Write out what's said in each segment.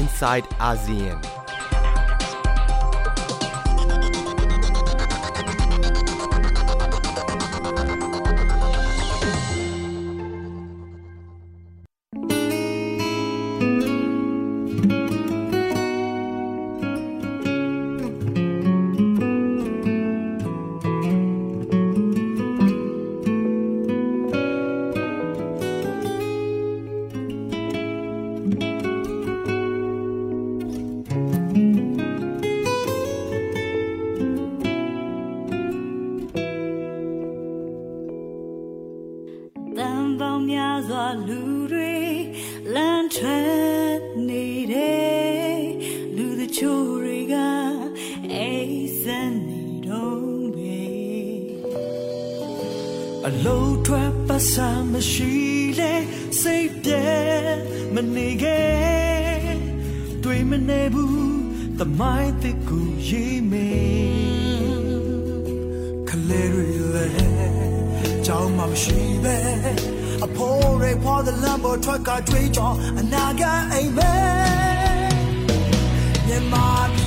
inside ASEAN. နေတယ်လူတချို့တွေကအိမ်စက်နေတော့ပဲအလုံးထွက်ပါစားမရှိလေစိတ်ပြဲမနေခဲ့တွေ့မနေဘူးတမိုင်းတစ်ခုရေးမေခလဲရလဲကြောင်းမရှိပဲ တွေဖော်တဲ့လမ်းပေါ်ထွက်ကတွေးကြောအနာဂတ်အိမ်မဲမြန်မာ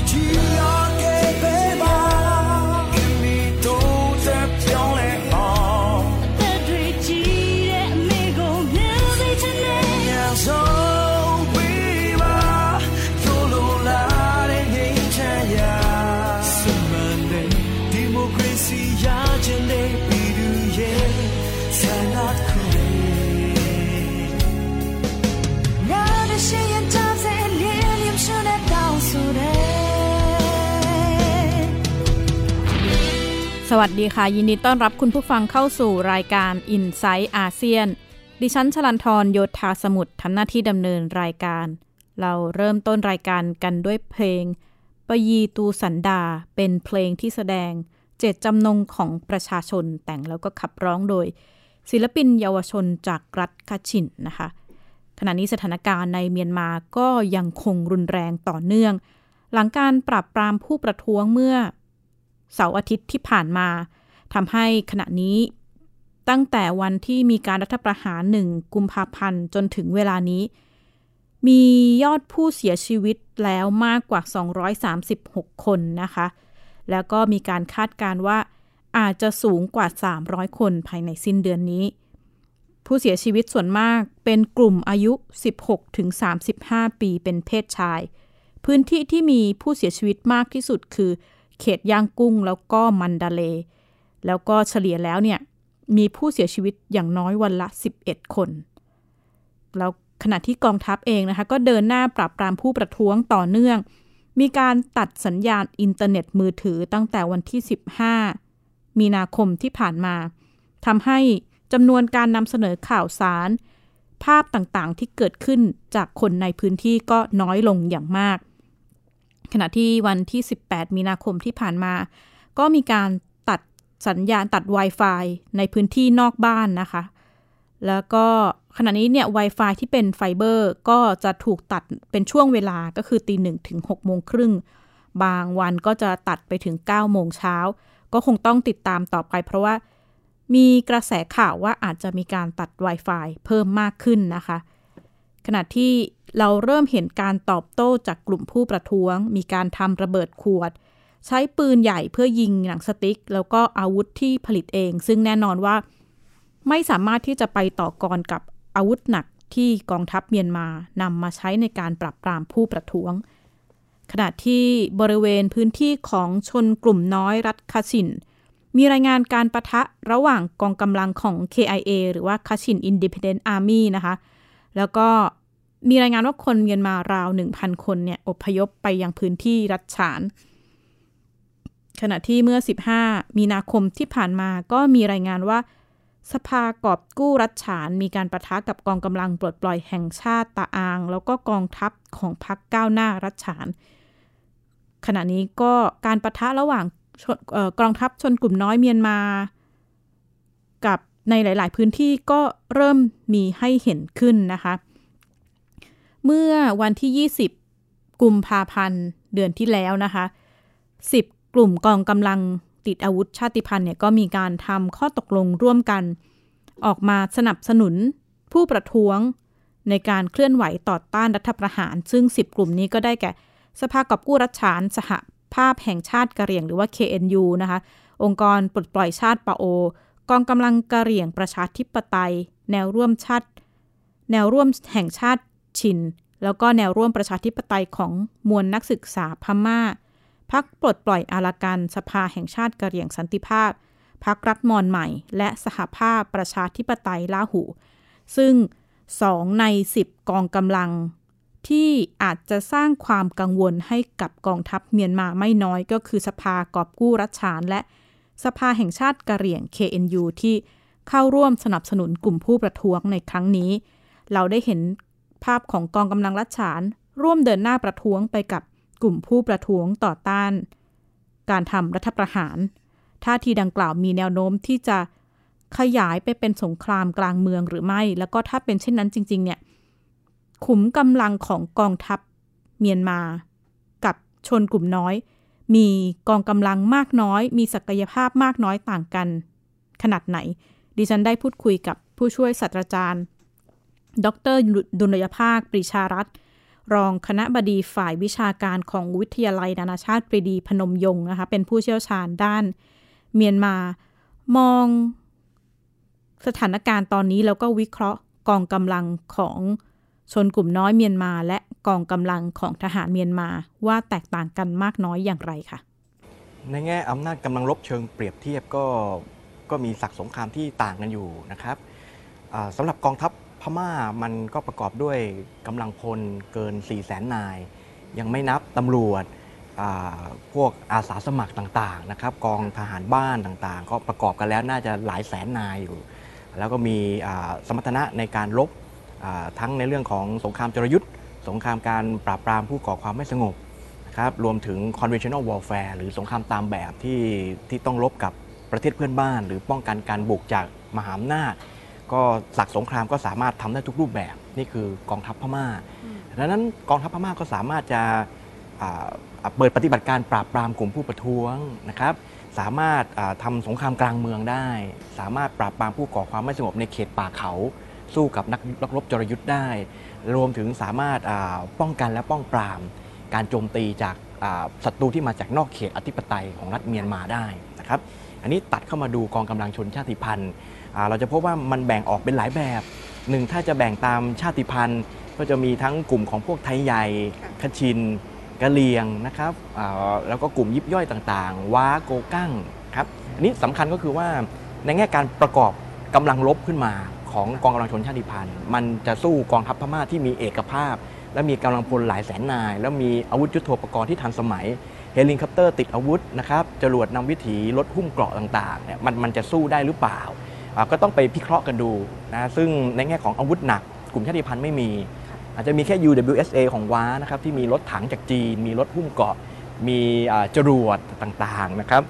สวัสดีค่ะ ยินดีต้อนรับคุณผู้ฟังเข้าสู่รายการ i n s i ซต์อาเซียน ดิฉันชลันทรโยธาสมุทรทำหน้าที่ดำเนินรายการ เราเริ่มต้นรายการกันด้วยเพลงปยีตูสันดาเป็นเพลงที่แสดงเจตจำนงของประชาชนแต่งแล้วก็ขับร้องโดย ศิลปินเยาวชนจากรัฐคาชินนะคะ ขณะนี้สถานการณ์ในเมียนมาก็ยังคงรุนแรงต่อเนื่อง หลังการปราบปรามผู้ประท้วงเมื่อ เสาร์อาทิตย์ที่ผ่านมาทำให้ขณะนี้ ตั้งแต่วันที่มีการรัฐประหารหนึ่งกุมภาพันธ์จนถึงเวลานี้ มียอดผู้เสียชีวิตแล้วมากกว่า 236 คนนะคะ แล้วก็มีการคาดการว่าอาจจะสูงกว่า 300 คนภายในสิ้นเดือนนี้ ผู้เสียชีวิตส่วนมากเป็นกลุ่มอายุ 16-35 ปีเป็นเพศชาย พื้นที่ที่มีผู้เสียชีวิตมากที่สุดคือ เขตย่างกุ้งแล้วก็มันดาเล แล้วก็เฉลี่ยแล้วเนี่ยมีผู้เสียชีวิตอย่างน้อยวันละ 11 คน แล้วขณะที่กองทัพเองนะคะ ก็เดินหน้าปราบปรามผู้ประท้วงต่อเนื่อง มีการตัดสัญญาณอินเทอร์เน็ตมือถือตั้งแต่วันที่ 15 มีนาคมที่ผ่านมาทำให้จำนวนการนำเสนอข่าวสาร ภาพต่างๆที่เกิดขึ้นจากคนในพื้นที่ก็น้อยลงอย่างมาก ขณะที่วันที่ 18 มีนาคมที่ผ่านมา ก็มีการตัดสัญญาณตัด Wi-Fi ในพื้นที่นอกบ้านนะคะ แล้วก็ขณะนี้เนี่ย Wi-Fi ที่เป็นไฟเบอร์ก็จะถูกตัดเป็นช่วงเวลาก็คือตีหนึ่งถึง6โมงครึ่ง บางวันก็จะตัดไปถึง9โมงเช้า ก็คงต้องติดตามต่อไป เพราะว่ามีกระแสข่าวว่าอาจจะมีการตัด Wi-Fi เพิ่มมากขึ้นนะคะ ขณะที่เราเริ่มเห็นการตอบโต้จากกลุ่มผู้ประท้วง มีการทำระเบิดขวด ใช้ปืนใหญ่เพื่อยิงหนังสติ๊ก แล้วก็อาวุธที่ผลิตเอง ซึ่งแน่นอนว่า ไม่สามารถที่จะไปต่อกรกับอาวุธหนักที่กองทัพเมียนมานำมาใช้ในการปราบปรามผู้ประท้วง ขณะที่บริเวณพื้นที่ของชนกลุ่มน้อยรัฐคาชิน มีรายงานการประทะระหว่างกองกำลังของ KIA หรือว่าคาชิน Independent Army นะคะ แล้วก็มีรายงานว่าคนเมียนมาราว 1,000 คนเนี่ยอพยพไปยังพื้นที่รัฐฉาน ขณะที่เมื่อ 15 มีนาคมที่ผ่านมาก็มีรายงานว่า สภากอบกู้รัฐฉาน มีการประทะกับกองกำลังปลดปล่อยแห่งชาติตาอาง แล้วก็กองทัพของพรรคก้าวหน้ารัฐฉาน ขณะนี้ก็การประทะระหว่างกองทัพชนกลุ่มน้อยเมียนมา กับ ในหลาย ๆ พื้นที่ก็เริ่มมีให้เห็นขึ้นนะคะ เมื่อวันที่ 20 กุมภาพันธ์เดือนที่แล้วนะคะ 10 กลุ่มกองกำลังติดอาวุธชาติพันธุ์เนี่ยก็มีการทำข้อตกลงร่วมกัน ออกมาสนับสนุนผู้ประท้วงในการเคลื่อนไหวต่อต้านรัฐประหาร ซึ่ง 10 กลุ่มนี้ก็ได้แก่ สภากอบกู้รัฐฉานสหภาพแห่งชาติกะเหรี่ยงหรือว่า KNU นะคะ องค์กรปลดปล่อยชาติปาโอ กองกำลังกะเหรี่ยงประชาธิปไตย แนวร่วมชาติ แนวร่วมแห่งชาติชิน แล้วก็แนวร่วมประชาธิปไตยของมวลนักศึกษาพมา่าพักปลดปล่อยอารากันสภาแห่งชาติกะเหรี่ยงสันติภาพพักรัฐมอนใหม่ และสหภาพประชาธิปไตยลาหู ซึ่งสองใน 10 กองกำลัง ที่อาจจะสร้างความกังวลให้กับกองทัพเมียนมาไม่น้อยก็คือสภากอบกู้รัฐฉานและ สภาแห่งชาติกะเหรี่ยง KNU ที่เข้าร่วมสนับสนุนกลุ่มผู้ประท้วงในครั้งนี้ เราได้เห็นภาพของกองกำลังรัฐฉาน ร่วมเดินหน้าประท้วงไปกับกลุ่มผู้ประท้วงต่อต้าน การทำรัฐประหาร ท่าทีดังกล่าวมีแนวโน้มที่จะขยายไปเป็นสงครามกลางเมืองหรือไม่ แล้วก็ถ้าเป็นเช่นนั้นจริง ๆ เนี่ย ขุมกำลังของกองทัพเมียนมา กับชนกลุ่มน้อย มีกองกำลังมากน้อย มีศักยภาพมากน้อยต่างกัน ขนาดไหน ดิฉันได้พูดคุยกับผู้ช่วยศาสตราจารย์ ดรดุลยภาค ปรีชารัตน์รองคณะบดีฝ่ายวิชาการของวิทยาลัยนานาชาติปรีดีพนมยงค์นะคะ เป็นผู้เชี่ยวชาญด้านเมียนมา มองสถานการณ์ตอนนี้แล้วก็วิเคราะห์กองกำลังของ ชนกลุ่มน้อยเมียนมาและกองกำลังของทหารเมียนมาว่าแตกต่างกันมากน้อยอย่างไรคะในแง่อำนาจกำลังรบเชิงเปรียบเทียบก็ก็มีศักสงครามที่ต่างกันอยู่นะครับสำหรับกองทัพพม่ามันก็ประกอบด้วยกำลังพลเกิน 4 0 0แสนนาย ยังไม่นับตำรวจพวกอาสาสมัครต่างๆนะครับกองทหารบ้านต่างๆ ก็ประกอบกันแล้วน่าจะหลายแสนนายอยู่ แล้วก็มีสมรรถนะในการลบ ทั้งในเรื่องของสงครามจรยุทธ์ สงครามการปราบปรามผู้ก่อความไม่สงบนะครับรวมถึง conventional warfare หรือสงครามตามแบบที่ที่ต้องลบกับประเทศเพื่อนบ้าน หรือป้องกันการบุกจากมหาอำนาจก็สักสงครามก็สามารถทำได้ทุกรูปแบบ นี่คือกองทัพพม่าดังนั้นกองทัพพม่าก็สามารถจะเปิดปฏิบัติการปราบปรามกลุ่มผู้ประท้วงนะครับสามารถทำสงครามกลางเมืองได้ สามารถปราบปรามผู้ก่อความไม่สงบในเขตป่าเขา สู้กับนักรบจรยุทธ์ได้ รวมถึงสามารถป้องกันและป้องปราม การโจมตีจากศัตรูที่มาจากนอกเขตอธิปไตยของรัฐเมียนมาได้นะครับอันนี้ตัดเข้ามาดูกองกำลังชนชาติพันธุ์เราจะพบว่ามันแบ่งออกเป็นหลายแบบหนึ่งถ้าจะแบ่งตามชาติพันธุ์ ก็จะมีทั้งกลุ่มของพวกไทยใหญ่คชินกะเลียงนะครับแล้วก็กลุ่มยิบย่อยต่างๆ ว้าโกกั้งครับอันนี้สำคัญก็คือว่าในแง่การประกอบกำลังลบขึ้นมา ของกองกำลังชนชาติพันธุ์มันจะสู้กองทัพพม่าที่มีเอกภาพ และมีกำลังพลหลายแสนนาย แล้วมีอาวุธยุทโธปกรณ์ที่ทันสมัยเฮลิคอปเตอร์ติดอาวุธนะครับจรวดนำวิถีรถหุ้มเกราะต่างๆเนี่ยมันมันจะสู้ได้หรือเปล่า ก็ต้องไปพิเคราะห์กันดูนะซึ่งในแง่ของอาวุธหนัก กลุ่มชาติพันธุ์ไม่มี อาจจะมีแค่ UWSA ของว้านะครับที่มีรถถังจากจีน มีรถหุ้มเกราะ มีจรวดต่างๆนะครับ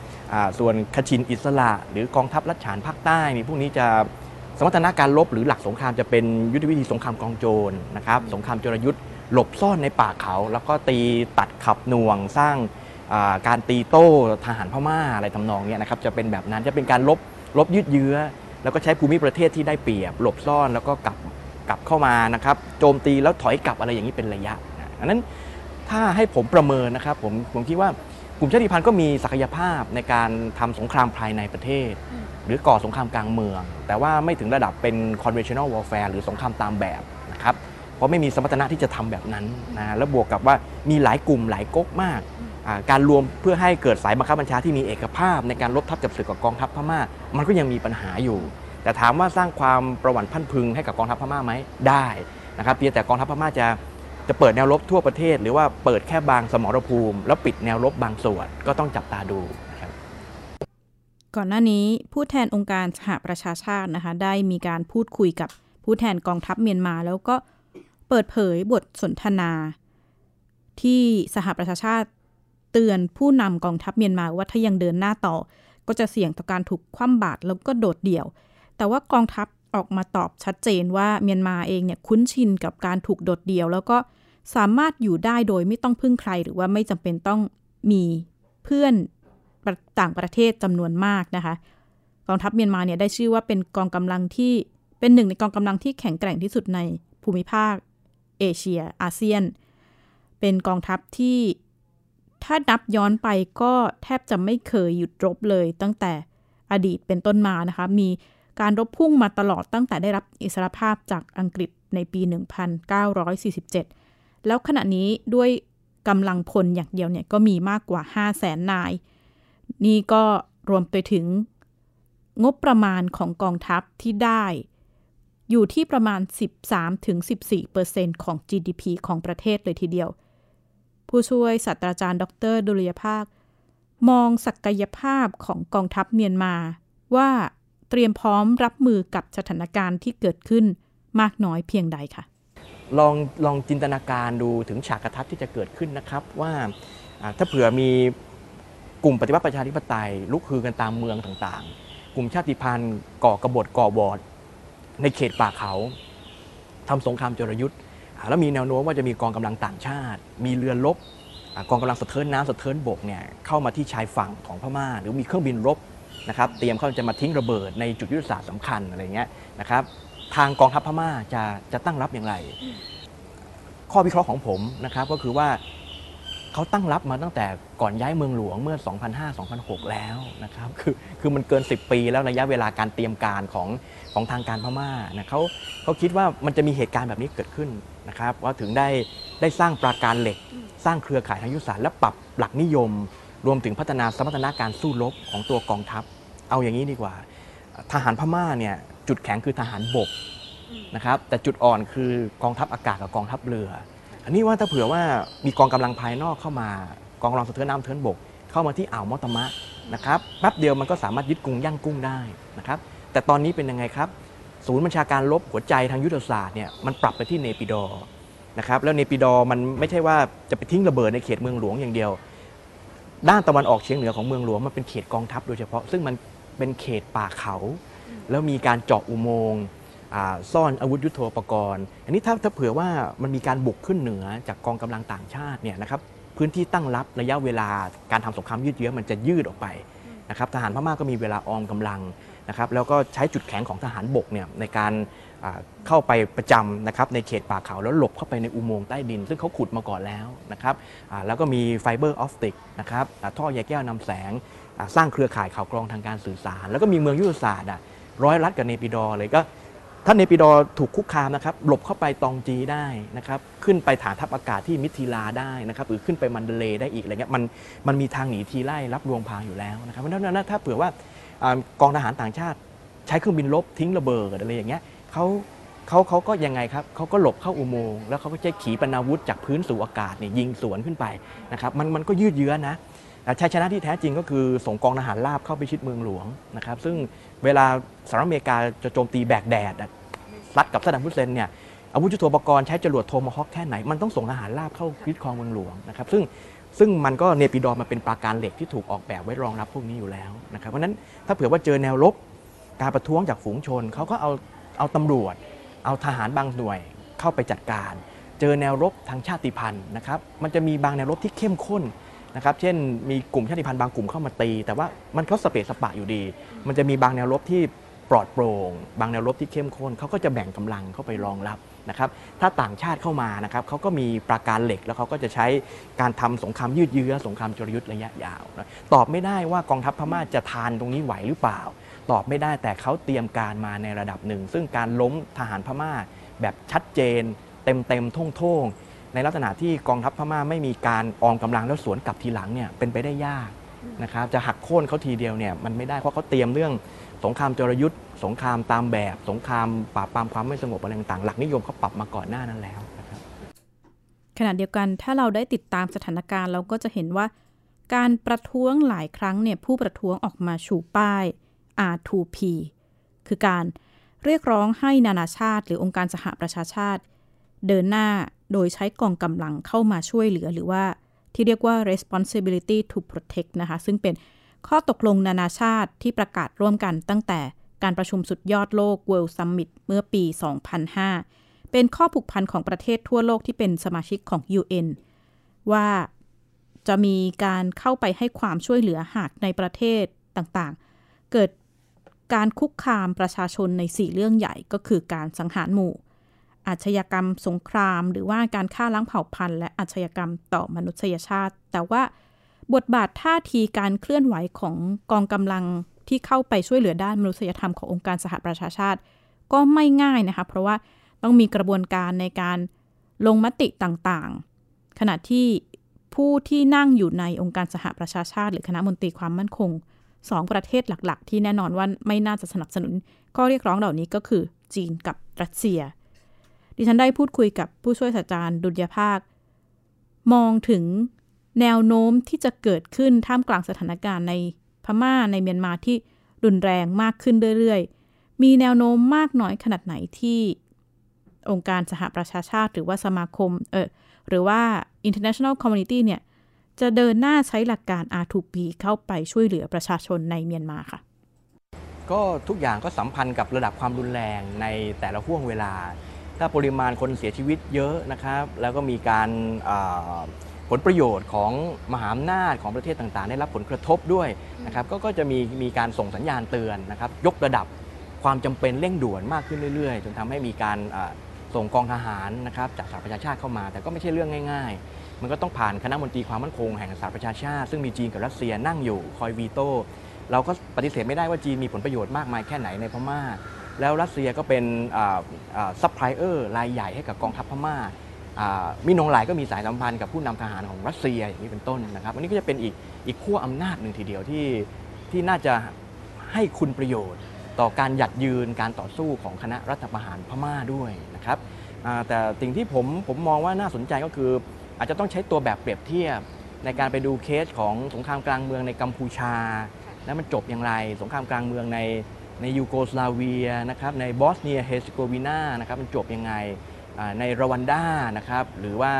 ส่วนคะฉิ่นอิสระ หรือกองทัพรัฐฉานภาคใต้นี่พวกนี้จะ สมรรถนะการลบหรือหลักสงครามจะเป็นยุทธวิธีสงครามกองโจรนะครับสงครามจรยุทธ์หลบซ่อนในป่าเขา แล้วก็ตีตัดขับหน่วงสร้างการตีโต้ทหารพม่าอะไรทำนองนี้นะครับจะเป็นแบบนั้นจะเป็นการลบลบยืดเยื้อ แล้วก็ใช้ภูมิประเทศที่ได้เปรียบ หลบซ่อนแล้วก็กลับกลับเข้ามานะครับโจมตีแล้วถอยกลับอะไรอย่างนี้เป็นระยะอันนั้นถ้าให้ผมประเมินนะครับผมผมคิดว่า กลุ่มชาติพันธุ์ก็มีศักยภาพในการทำสงครามภายในประเทศ หรือก่อสงครามกลางเมือง แต่ว่าไม่ถึงระดับเป็น conventional warfare หรือสงครามตามแบบนะครับเพราะไม่มีสมรรถนะที่จะทำแบบนั้นนะแล้วบวกกับว่ามีหลายกลุ่มหลายก๊กมาก การรวมเพื่อให้เกิดสายบังคับบัญชาที่มีเอกภาพ ในการลบทับกับศึกกับกองทัพพม่า มันก็ยังมีปัญหาอยู่ แต่ถามว่าสร้างความประวัติพันพึงให้กับกองทัพพม่าไหมได้นะครับเพียงแต่กองทัพพม่าจะ จะเปิดแนวรบทั่วประเทศ หรือว่าเปิดแค่บางสมรภูมิ แล้วปิดแนวรบบางส่วนก็ต้องจับตาดูก่อนหน้านี้ผู้แทนองค์การสหประชาชาตินะคะ ได้มีการพูดคุยกับผู้แทนกองทัพเมียนมา แล้วก็เปิดเผยบทสนทนา ที่สหประชาชาติเตือนผู้นำกองทัพเมียนมาว่าถ้ายังเดินหน้าต่อ ก็จะเสี่ยงต่อการถูกคว่ำบาตรแล้วก็โดดเดี่ยว แต่ว่ากองทัพ ออกมาตอบชัดเจนว่าเมียนมาเองเนี่ยคุ้นชินกับการถูกโดดเดี่ยว แล้วก็สามารถอยู่ได้โดยไม่ต้องพึ่งใคร หรือว่าไม่จำเป็นต้องมีเพื่อนต่างประเทศจำนวนมากนะคะกองทัพเมียนมาเนี่ยได้ชื่อว่าเป็นกองกำลังที่เป็นหนึ่งในกองกำลังที่แข็งแกร่งที่สุดในภูมิภาคเอเชียอาเซียน เป็นกองทัพที่ถ้านับย้อนไปก็แทบจะไม่เคยหยุดรบเลยตั้งแต่อดีตเป็นต้นมานะคะ มี การรบพุ่งมาตลอดตั้งแต่ได้รับอิสรภาพจากอังกฤษในปี 1947 แล้วขณะนี้ด้วยกำลังพลอย่างเดียวเนี่ยก็มีมากกว่า 5 0 0แสนนาย นี่ก็รวมไปถึงงบประมาณของกองทัพที่ได้ อยู่ที่ประมาณ 13-14%ของ GDP ของประเทศเลยทีเดียว ผู้ช่วยศาสตราจารย์ ดรดุลยภาค มองศักยภาพของกองทัพเมียนมาว่า เตรียมพร้อมรับมือกับสถานการณ์ที่เกิดขึ้นมากน้อยเพียงใดคะลองลองจินตนาการดูถึงฉากกระทัศน์ที่จะเกิดขึ้นนะครับว่าถ้าเผื่อมีกลุ่มปฏิวัติประชาธิปไตยลุกฮือกันตามเมืองต่างๆ กลุ่มชาติพันธุ์ก่อกบฏก่อบอดในเขตป่าเขาทำสงครามจรยุทธ์แล้วมีแนวโน้มว่าจะมีกองกำลังต่างชาติ มีเรือรบกองกำลังสะเทินน้ำสะเทินบกเนี่ยเข้ามาที่ชายฝั่งของพม่า หรือมีเครื่องบินรบ นะครับเตรียมเขาจะมาทิ้งระเบิดในจุดยุทธศาสตร์สำคัญอะไรเงี้ยนะครับทางกองทัพพม่าจะจะตั้งรับอย่างไร ข้อวิเคราะห์ของผมนะครับก็คือว่าเขาตั้งรับมาตั้งแต่ก่อนย้ายเมืองหลวงเมื่อ 2005-2006 แล้วนะครับคือคือมันเกิน 10 ปีแล้วระยะเวลาการเตรียมการของของทางการพม่านะเขาเขาคิดว่ามันจะมีเหตุการณ์แบบนี้เกิดขึ้นนะครับว่าถึงได้ได้สร้างปราการเหล็ก สร้างเครือข่ายทางยุทธศาสตร์และปรับหลักนิยม รวมถึงพัฒนาสมรรถนะการสู้รบของตัวกองทัพ เอาอย่างนี้ดีกว่า ทหารพม่าเนี่ยจุดแข็งคือทหารบกนะครับแต่จุดอ่อนคือกองทัพอากาศกับกองทัพเรือ อันนี้ว่าถ้าเผื่อว่ามีกองกำลังภายนอกเข้ามากองกำลังสะเทินน้ำเทินบก เข้ามาที่อ่าวมอตมะนะครับแป๊บเดียวมันก็สามารถยึดกรุงย่างกุ้งได้นะครับแต่ตอนนี้เป็นยังไงครับ ศูนย์บัญชาการลบหัวใจทางยุทธศาสตร์เนี่ยมันปรับไปที่เนปิดอร์นะครับแล้วเนปิดอร์มันไม่ใช่ว่าจะไปทิ้งระเบิดในเขตเมืองหลวงอย่างเดียว ด้านตะวันออกเฉียงเหนือของเมืองหลวงมันเป็นเขตกองทัพโดยเฉพาะซึ่งมัน เป็นเขตป่าเขา แล้วมีการเจาะอุโมงค์ซ่อนอาวุธยุโทโธปกรณ์ อันนี้ถ้าถ้าเผื่อว่ามันมีการบุกขึ้นเหนือจากกองกำลังต่างชาติเนี่ยนะครับพื้นที่ตั้งรับระยะเวลาการทำสงครามยืดเยื้อมันจะยืดออกไปนะครับทหารพม่าก็มีเวลาออมกำลังนะครับแล้วก็ใช้จุดแข็งของทหารบกเนี่ยในการเข้าไปประจำนะครับในเขตป่าเขาแล้วหลบเข้าไปในอุโมงค์ใต้ดิน ซึ่งเขาขุดมาก่อนแล้วนะครับแล้วก็มี fiber optic นะครับท่อใยแก้วนำแสง สร้างเครือข่ายข่าวกรองทางการสื่อสาร แล้วก็มีเมืองยุทธศาสตร์ร้อยรัดกับเนปิดอว์เลยก็ถ้าเนปิดอว์ถูกคุกคามนะครับหลบเข้าไปตองจีได้นะครับขึ้นไปฐานทัพอากาศที่มิทิลาได้นะครับหรือขึ้นไปมัณฑะเลย์ได้อีกอะไรเงี้ยมันมันมีทางหนีทีไล่ลับลวงพรางอยู่แล้วนะครับเพราะฉะนั้นถ้าเผื่อว่ากองทหารต่างชาติ ใช้เครื่องบินรบทิ้งระเบิดอะไรอย่างเงี้ยเขาเขาเขาก็ยังไงครับเขาก็หลบเข้าอุโมงค์แล้วเขาก็ใช้ขีปนาวุธจากพื้นสู่อากาศเนี่ยยิงสวนขึ้นไปนะครับมันมันก็ยืดเยื้อนะ ชัยชนะที่แท้จริงก็คือส่งกองทหารราบเข้าไปยึดเมืองหลวงนะครับ ซึ่งเวลาสหรัฐอเมริกาจะโจมตีแบกแดดรบกับซัดดัมฮุสเซนเนี่ยอาวุธยุทโธปกรณ์ใช้จรวดโทมฮอคแค่ไหน มันต้องส่งทหารราบเข้ายึดครองเมืองหลวงนะครับ ซึ่งซึ่งมันก็เนปิดอว์มาเป็นปราการเหล็กที่ถูกออกแบบไว้รองรับพวกนี้อยู่แล้วนะครับ เพราะนั้นถ้าเผื่อว่าเจอแนวรบการประท้วงจากฝูงชนเขาก็เอาเอาตำรวจ เอาทหารบางหน่วยเข้าไปจัดการ เจอแนวรบทางชาติพันธุ์นะครับ มันจะมีบางแนวรบที่เข้มข้น นะครับเช่นมีกลุ่มชาติพันธุ์บางกลุ่มเข้ามาตี แต่ว่ามันก็สเปซสปะอยู่ดี มันจะมีบางแนวรบที่ปลอดโปร่ง บางแนวรบที่เข้มข้นเขาก็จะแบ่งกำลังเข้าไปรองรับนะครับถ้าต่างชาติเข้ามานะครับเขาก็มีปราการเหล็กแล้วเขาก็จะใช้การทำสงครามยืดเยื้อสงครามจรยุทธ์ระยะยาวนะตอบไม่ได้ว่ากองทัพพม่าจะทานตรงนี้ไหวหรือเปล่า ตอบไม่ได้แต่เขาเตรียมการมาในระดับหนึ่ง ซึ่งการล้มทหารพม่าแบบชัดเจน เต็มเต็มท่งท่ง ในลักษณะที่กองทัพพม่าไม่มีการออมกำลังแล้วสวนกลับทีหลังเนี่ยเป็นไปได้ยากนะครับจะหักโค่นเขาทีเดียวเนี่ยมันไม่ได้เพราะเขาเตรียมเรื่องสงครามจรยุทธ์สงครามตามแบบ สงครามปราบปรามความไม่สงบอะไรต่างๆหลักนิยมเขาปรับมาก่อนหน้านั้นแล้วนะครับขณะเดียวกันถ้าเราได้ติดตามสถานการณ์เราก็จะเห็นว่า การประท้วงหลายครั้งเนี่ยผู้ประท้วงออกมาชูป้าย R2P คือการเรียกร้องให้นานาชาติ หรือองค์การสหประชาชาติ เดินหน้าโดยใช้กองกำลังเข้ามาช่วยเหลือหรือว่าที่เรียกว่า responsibility to protect นะคะ ซึ่งเป็นข้อตกลงนานาชาติที่ประกาศร่วมกันตั้งแต่การประชุมสุดยอดโลก World Summit เมื่อปี 2005 เป็นข้อผูกพันของประเทศทั่วโลกที่เป็นสมาชิกของ UN ว่าจะมีการเข้าไปให้ความช่วยเหลือหากในประเทศต่างๆ เกิดการคุกคามประชาชนใน 4 เรื่องใหญ่ก็คือการสังหารหมู่ อาชญากรรมสงคราม หรือว่าการฆ่าล้างเผ่าพันธุ์และอาชญากรรมต่อมนุษยชาติ แต่ว่าบทบาทท่าทีการเคลื่อนไหวของกองกำลังที่เข้าไปช่วยเหลือด้านมนุษยธรรมขององค์การสหประชาชาติ ก็ไม่ง่ายนะคะ เพราะว่าต้องมีกระบวนการในการลงมติต่างๆ ขณะที่ผู้ที่นั่งอยู่ในองค์การสหประชาชาติ หรือคณะมนตรีความมั่นคงสองประเทศหลักๆ ที่แน่นอนว่าไม่น่าจะสนับสนุนข้อเรียกร้องเหล่านี้ก็คือจีนกับรัสเซีย ดิฉันได้พูดคุยกับผู้ช่วยศาสตราจารย์ดุลยภาค มองถึงแนวโน้มที่จะเกิดขึ้นท่ามกลางสถานการณ์ในพม่าในเมียนมาที่รุนแรงมากขึ้นเรื่อยๆ มีแนวโน้มมากน้อยขนาดไหนที่องค์การสหประชาชาติ หรือว่าสมาคมเออหรือว่า international community เนี่ย จะเดินหน้าใช้หลักการ R2P เข้าไปช่วยเหลือประชาชนในเมียนมาค่ะ ก็ทุกอย่างก็สัมพันธ์กับระดับความรุนแรงในแต่ละห่วงเวลา ถ้าปริมาณคนเสียชีวิตเยอะนะครับ แล้วก็มีการผลประโยชน์ของมหาอำนาจของประเทศต่างๆ ได้รับผลกระทบด้วยนะครับกก็จะมีมีการส่งสัญญาณเตือนนะครับ ยกระดับความจำเป็นเร่งด่วนมากขึ้นเรื่อยๆ จนทำให้มีการส่งกองทหารนะครับจากสหประชาชาติเข้ามา แต่ก็ไม่ใช่เรื่องง่าย ๆ มันก็ต้องผ่านคณะมนตรีความมั่นคงแห่งสหประชาชาติซึ่งมีจีนกับรัสเซียนั่งอยู่คอยวีโต้เราก็ปฏิเสธไม่ได้ว่าจีนมีผลประโยชน์มากมายแค่ไหนในพม่า แล้วรัสเซียก็เป็นซัพพลายเออร์รายใหญ่ให้กับกองทัพพม่ามีนองหลายก็มีสายสัมพันธ์กับผู้นำทหารของรัสเซียอย่างนี้เป็นต้นนะครับอันนี้ก็จะเป็นอีกอีกขั้วอำนาจหนึ่งทีเดียวที่ที่น่าจะให้คุณประโยชน์ ต่อการหยัดยืนการต่อสู้ของคณะรัฐประหารพม่าด้วยนะครับแต่สิ่งที่ผมผมมองว่าน่าสนใจก็คือ อาจจะต้องใช้ตัวแบบเปรียบเทียบ ในการไปดูเคสของสงครามกลางเมืองในกัมพูชา แล้วมันจบอย่างไร สงครามกลางเมืองใน ในยูโกสลาเวียนะครับในบอสเนียเฮสโกวีนานะครับมันจบยังไงในรวันดานะครับหรือว่า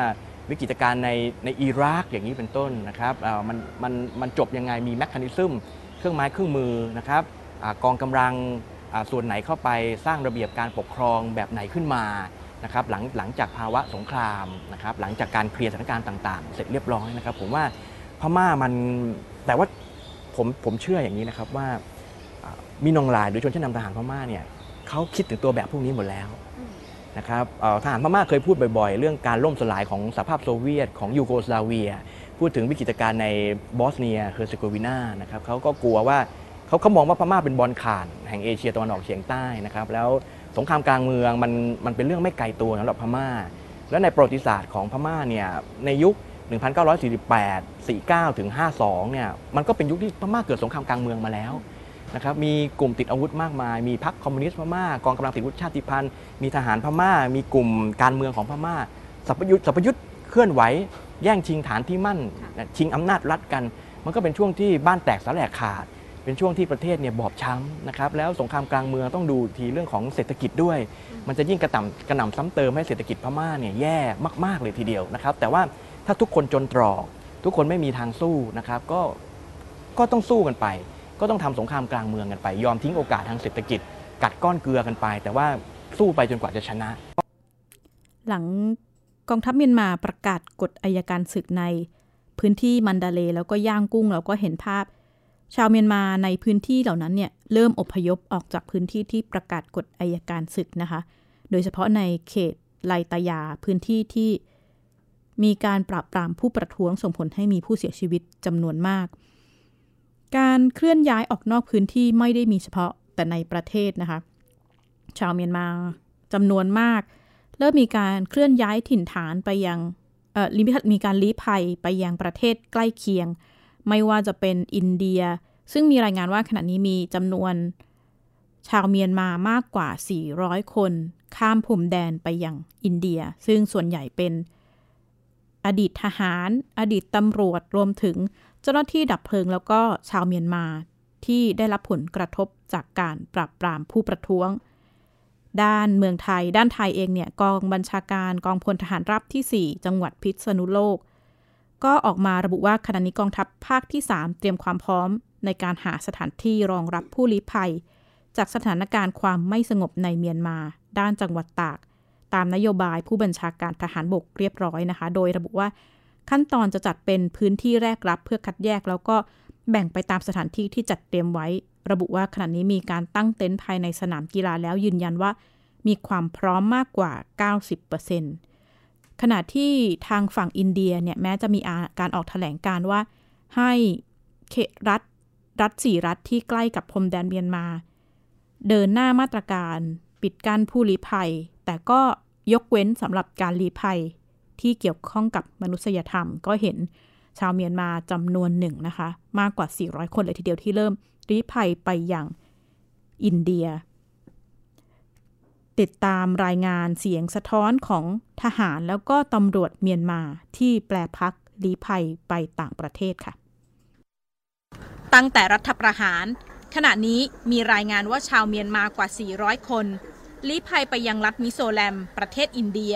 วิกฤตการณ์ในในอิรักอย่างนี้เป็นต้นนะครับมันมันมันจบยังไงมี mechanism เครื่องไม้เครื่องมือนะครับกองกำลังส่วนไหนเข้าไปสร้างระเบียบการปกครองแบบไหนขึ้นมานะครับหลังหลังจากภาวะสงครามนะครับหลังจากการเคลียร์สถานการณ์ต่าง ๆ เสร็จเรียบร้อยนะครับ ผมว่าพม่ามันแต่ว่าผมผมเชื่ออย่างนี้นะครับว่า มินอ่องหล่ายหรือชนชั้นนำทหารพม่าเนี่ยเขาคิดถึงตัวแบบพวกนี้หมดแล้วนะครับทหารพม่าเคยพูดบ่อยๆ เรื่องการล่มสลายของสหภาพโซเวียตของยูโกสลาเวีย พูดถึงวิกฤตการณ์ในบอสเนียเฮอร์เซโกวีนานะครับเขาก็กลัวว่าเขาเขามองว่าพม่าเป็นบอลข่านแห่งเอเชียตะวันออกเฉียงใต้นะครับแล้วสงครามกลางเมืองมันมันเป็นเรื่องไม่ไกลตัวสำหรับพม่า และในประวัติศาสตร์ของพม่าเนี่ยในยุค 1948 49ถึง52เนี่ยมันก็เป็นยุคที่พม่าเกิดสงครามกลางเมืองมาแล้ว นะครับมีกลุ่มติดอาวุธมากมาย มีพรรคคอมมิวนิสต์พม่ากองกำลังติดอาวุธชาติพันธุ์มีทหารพม่า มีกลุ่มการเมืองของพม่าสัพยุทธ์สัพยุทธ์เคลื่อนไหวแย่งชิงฐานที่มั่น ชิงอำนาจรัฐกัน มันก็เป็นช่วงที่บ้านแตกสลายขาด เป็นช่วงที่ประเทศเนี่ยบอบช้ำนะครับแล้วสงครามกลางเมืองต้องดูทีเรื่องของเศรษฐกิจด้วย มันจะยิ่งกระต่ำกระหน่ำซ้ำเติมให้เศรษฐกิจพม่าเนี่ยแย่มาก ๆเลยทีเดียวนะครับแต่ว่าถ้าทุกคนจนตรอก ทุกคนไม่มีทางสู้นะครับก็ก็ต้องสู้กันไป ก็ต้องทำสงครามกลางเมืองกันไป ยอมทิ้งโอกาสทางเศรษฐกิจ กัดก้อนเกลือกันไป แต่ว่าสู้ไปจนกว่าจะชนะ หลังกองทัพเมียนมาประกาศกฎอายการศึกในพื้นที่มันดาเลแล้วก็ย่างกุ้งเราก็เห็นภาพ ชาวเมียนมาในพื้นที่เหล่านั้นเนี่ยเริ่มอพยพออกจากพื้นที่ที่ประกาศกฎอายการศึกนะคะ โดยเฉพาะในเขตไลตายาพื้นที่ที่มีการปราบปรามผู้ประท้วงส่งผลให้มีผู้เสียชีวิตจำนวนมาก การเคลื่อนย้ายออกนอกพื้นที่ไม่ได้มีเฉพาะแต่ในประเทศนะคะ ชาวเมียนมาจำนวนมาก เริ่มมีการเคลื่อนย้ายถิ่นฐานไปยังเอ่อมีการลี้ภัยไปยังประเทศใกล้เคียง ไม่ว่าจะเป็นอินเดีย ซึ่งมีรายงานว่าขณะนี้มีจำนวน ชาวเมียนมามากกว่า 400 คน ข้ามพรมแดนไปยังอินเดีย ซึ่งส่วนใหญ่เป็นอดีตทหาร อดีตตำรวจรวมถึง เจ้าหน้าที่ดับเพลิงแล้วก็ชาวเมียนมาที่ได้รับผลกระทบจากการปราบปรามผู้ประท้วง ด้านเมืองไทย ด้านไทยเองเนี่ยกองบัญชาการกองพลทหารรับที่ 4 จังหวัดพิษณุโลก ก็ออกมาระบุว่าขณะนี้กองทัพภาคที่ 3 เตรียมความพร้อม ในการหาสถานที่รองรับผู้ลี้ภัย จากสถานการณ์ความไม่สงบในเมียนมา ด้านจังหวัดตาก ตามนโยบายผู้บัญชาการทหารบกเรียบร้อยนะคะ โดยระบุว่า ขั้นตอนจะจัดเป็นพื้นที่แรกรับเพื่อคัดแยก แล้วก็แบ่งไปตามสถานที่ที่จัดเตรียมไว้ ระบุว่าขณะนี้มีการตั้งเต็นท์ภายในสนามกีฬาแล้วยืนยันว่า มีความพร้อมมากกว่า 90%ขณะที่ทางฝั่งอินเดียเนี่ยแม้จะมีการออกแถลงการว่า ให้เขตรัฐรัฐสี่รัฐที่ใกล้กับพรมแดนเมียนมา เดินหน้ามาตรการ ปิดกั้นผู้ลี้ภัย แต่ก็ยกเว้นสำหรับการลี้ภัย ที่เกี่ยวข้องกับมนุษยธรรม ก็เห็นชาวเมียนมาจำนวนหนึ่งนะคะ มากกว่า 400 คนเลยทีเดียวที่เริ่มลี้ภัยไปอย่างอินเดีย ติดตามรายงานเสียงสะท้อนของทหารแล้วก็ตำรวจเมียนมาที่แปลพักลี้ภัยไปต่างประเทศค่ะ ตั้งแต่รัฐประหาร ขณะนี้มีรายงานว่าชาวเมียนมากว่า 400 คนลี้ภัยไปยังรัฐมิโซแลม ประเทศอินเดีย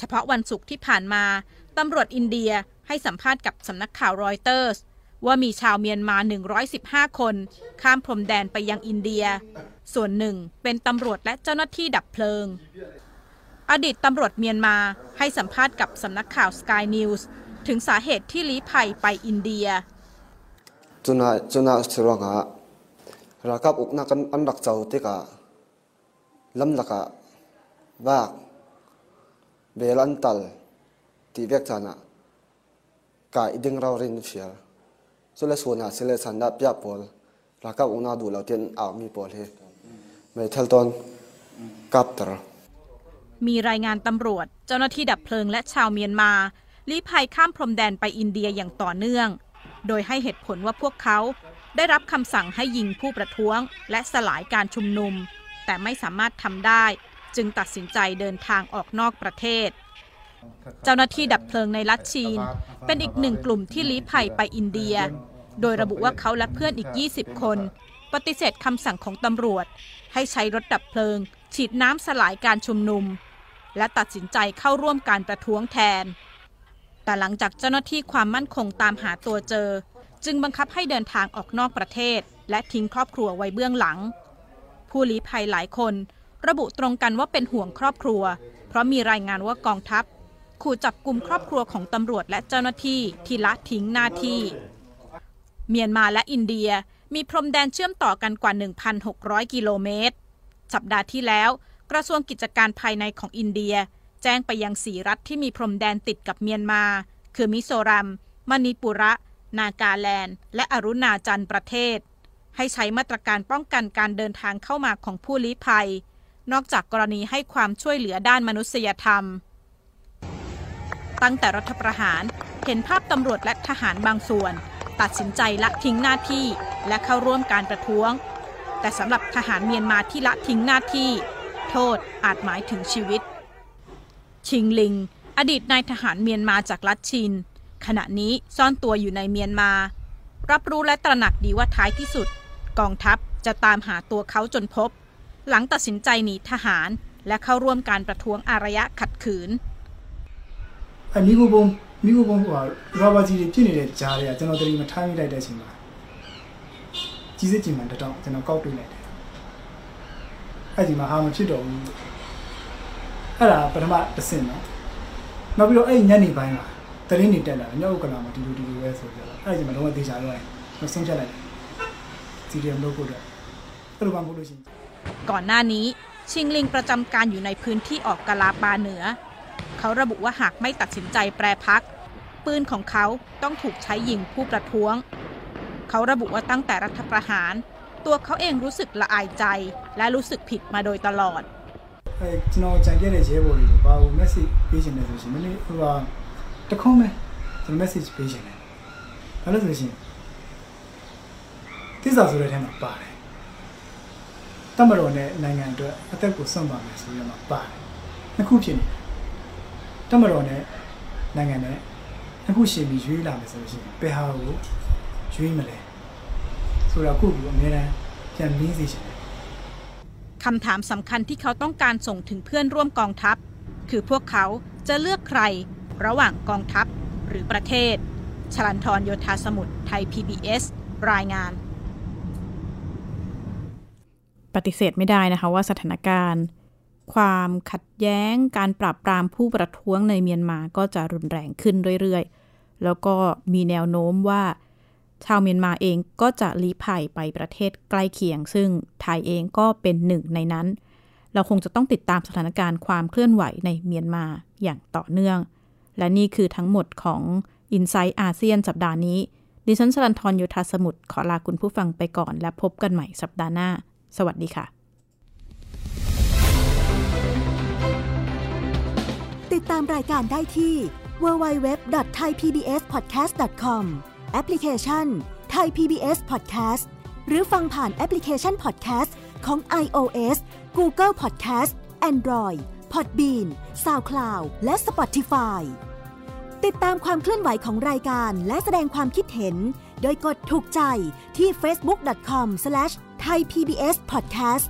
เฉพาะวันศุกร์ที่ผ่านมาตำรวจอินเดียให้สัมภาษณ์กับสำนักข่าวรอยเตอร์สว่ามีชาวเมียนมา 115 คน ข้ามพรมแดนไปยังอินเดีย ส่วนหนึ่งเป็นตำรวจและเจ้าหน้าที่ดับเพลิง อดีตตำรวจเมียนมาให้สัมภาษณ์กับสำนักข่าว Sky News ถึงสาเหตุที่ลี้ภัยไปอินเดียจุนาจุนาสรวงะรักับอุกนักอันรักเจ้าติกะลำลักะบาก เบลันตัลที่เวกจานะกายดึงเราเรินเฟียสุเลสวนาสิเลสันดับยาปอลรักับอุกนาดูเราเตียนอามีปอลเฮไม่เทลตอนกับตรมีรายงานตำรวจ เจ้าหน้าที่ดับเพลิงและชาวเมียนมาลี้ภัยข้ามพรมแดนไปอินเดียอย่างต่อเนื่อง โดยให้เหตุผลว่าพวกเขาได้รับคำสั่งให้ยิงผู้ประท้วง และสลายการชุมนุม แต่ไม่สามารถทำได้ จึงตัดสินใจเดินทางออกนอกประเทศ เจ้าหน้าที่ดับเพลิงในรัฐชีน เป็นอีกหนึ่งกลุ่มที่ลี้ภัยไปอินเดีย โดยระบุว่าเขาและเพื่อนอีก 20 คน ปฏิเสธคำสั่งของตำรวจ ให้ใช้รถดับเพลิง ฉีดน้ำสลายการชุมนุม และตัดสินใจเข้าร่วมการประท้วงแทน แต่หลังจากเจ้าหน้าที่ความมั่นคงตามหาตัวเจอ จึงบังคับให้เดินทางออกนอกประเทศ และทิ้งครอบครัวไว้เบื้องหลังผู้ลี้ภัยหลายคน ระบุตรงกันว่าเป็นห่วงครอบครัว เพราะมีรายงานว่ากองทัพ ขู่จับกลุ่มครอบครัวของตำรวจและเจ้าหน้าที่ที่ละทิ้งหน้าที่ เมียนมาและอินเดียมีพรมแดนเชื่อมต่อกันกว่า 1,600 กิโลเมตร สัปดาห์ที่แล้ว กระทรวงกิจการภายในของอินเดีย แจ้งไปยังสีรัฐที่มีพรมแดนติดกับเมียนมา คือมิโซรัม มณิปุระ นากาแลนด์ และอรุณาจันประเทศ ให้ใช้มาตรการป้องกันการเดินทางเข้ามาของผู้ลี้ภัย นอกจากกรณีให้ความช่วยเหลือด้านมนุษยธรรม ตั้งแต่รัฐประหารเห็นภาพตำรวจและทหารบางส่วน ตัดสินใจละทิ้งหน้าที่และเข้าร่วมการประท้วง แต่สำหรับทหารเมียนมาที่ละทิ้งหน้าที่ โทษอาจหมายถึงชีวิต ชิงลิง อดีตนายทหารเมียนมาจากรัฐชิน ขณะนี้ซ่อนตัวอยู่ในเมียนมา รับรู้และตระหนักดีว่าท้ายที่สุด กองทัพจะตามหาตัวเขาจนพบ หลังตัดสินใจหนีทหารและเข้าร่วมการประท้วงอารยะขัดขืนအမိကိုပုံမိကိုပုံဟိုရောဘာကြီးဖြစ်နေတဲ့ကြားတွေကကျွန်တော်တတိမထားမိလိုက်တဲ့အချိန်မှာကြီးစစ်ကြည်မှန်တောင်ကျွန်တော်ကောက်တွေ့လိုက်တယ်အဲ့ဒီမှာဟာမဖြစ်တော့ဘူးအဲ့ဒါပထမတစ်ဆင့်နော်နောက်ပြီးတော့အဲ့ညနေပိုင်းမှာတရင်းနေတက်လာတယ်မြောက်ကလာမှာဒီလိုဒီလိုပဲဆိုကြတော့အဲ့ဒီမှာတော့သေချာတော့ရင်မဆုံးဖြတ်လိုက်စီရီယမ်လုပ်ဖို့အတွက်အဲ့လိုမှမဟုတ်လို့ရှိရင် ก่อนหน้านี้ชิงลิงประจำการอยู่ในพื้นที่ออกกะลาปาเหนือ เขาระบุว่าหากไม่ตัดสินใจแปรพัก ปืนของเขาต้องถูกใช้ยิงผู้ประท้วง เขาระบุว่าตั้งแต่รัฐประหาร ตัวเขาเองรู้สึกละอายใจ และรู้สึกผิดมาโดยตลอดအဲကျွန်တော်ကြံခဲ့တဲ့ရဲဘော်တွေကိုဘာလို့ message ပေးချင်လဲဆိုရှင်မင်းဟိုဟာတခုံးပဲကျွန်တော် message ပေးချင်တယ်ဘာလို့ဆိုရှင်တိစ္ဆာဆိုတဲ့ထဲမှာပါတယ် တမတော်နဲ့နိုင်ငံအတွက်အသက်ကိုစွန့်ပါမယ်ဆိုရမှာပါတယ်နှစ်ခုဖြစ်နေတယ်တမတော်နဲ့နိုင်ငံနဲ့နှစ်ခုရှင်ပြီးရွေးလာမယ်ဆိုရှင်ဘယ်ဟာကိုရွေးမလဲဆိုတော့ခုကအများအားပြန်ပြီးစီရှင်คำถามสำคัญที่เขาต้องการส่งถึงเพื่อนร่วมกองทัพ คือพวกเขาจะเลือกใคร ระหว่างกองทัพหรือประเทศ ชลันทรโยธาสมุทรไทย PBS รายงาน ปฏิเสธไม่ได้นะคะว่าสถานการณ์ ความขัดแย้งการปราบปรามผู้ประท้วงในเมียนมาก็จะรุนแรงขึ้นเรื่อยๆ แล้วก็มีแนวโน้มว่า ชาวเมียนมาเองก็จะลี้ภัยไปประเทศใกล้เคียง ซึ่งไทยเองก็เป็นหนึ่งในนั้น เราคงจะต้องติดตามสถานการณ์ความเคลื่อนไหวในเมียนมาอย่างต่อเนื่อง และนี่คือทั้งหมดของ i n s i ซต์อาเซียนสัปดาห์นี้ดิฉันชลันทรโยธาสมุทรขอลาคุณผู้ฟังไปก่อนและพบกันใหม่สัปดาห์หน้า สวัสดีค่ะ ติดตามรายการได้ที่ www.thaipbspodcast.com แอปพลิเคชัน Thai PBS Podcast หรือฟังผ่านแอปพลิเคชัน Podcast ของ iOS Google Podcast Android Podbean SoundCloud และ Spotify ติดตามความเคลื่อนไหวของรายการและแสดงความคิดเห็น โดยกดถูกใจที่ facebook.com/ ไทย PBS Podcast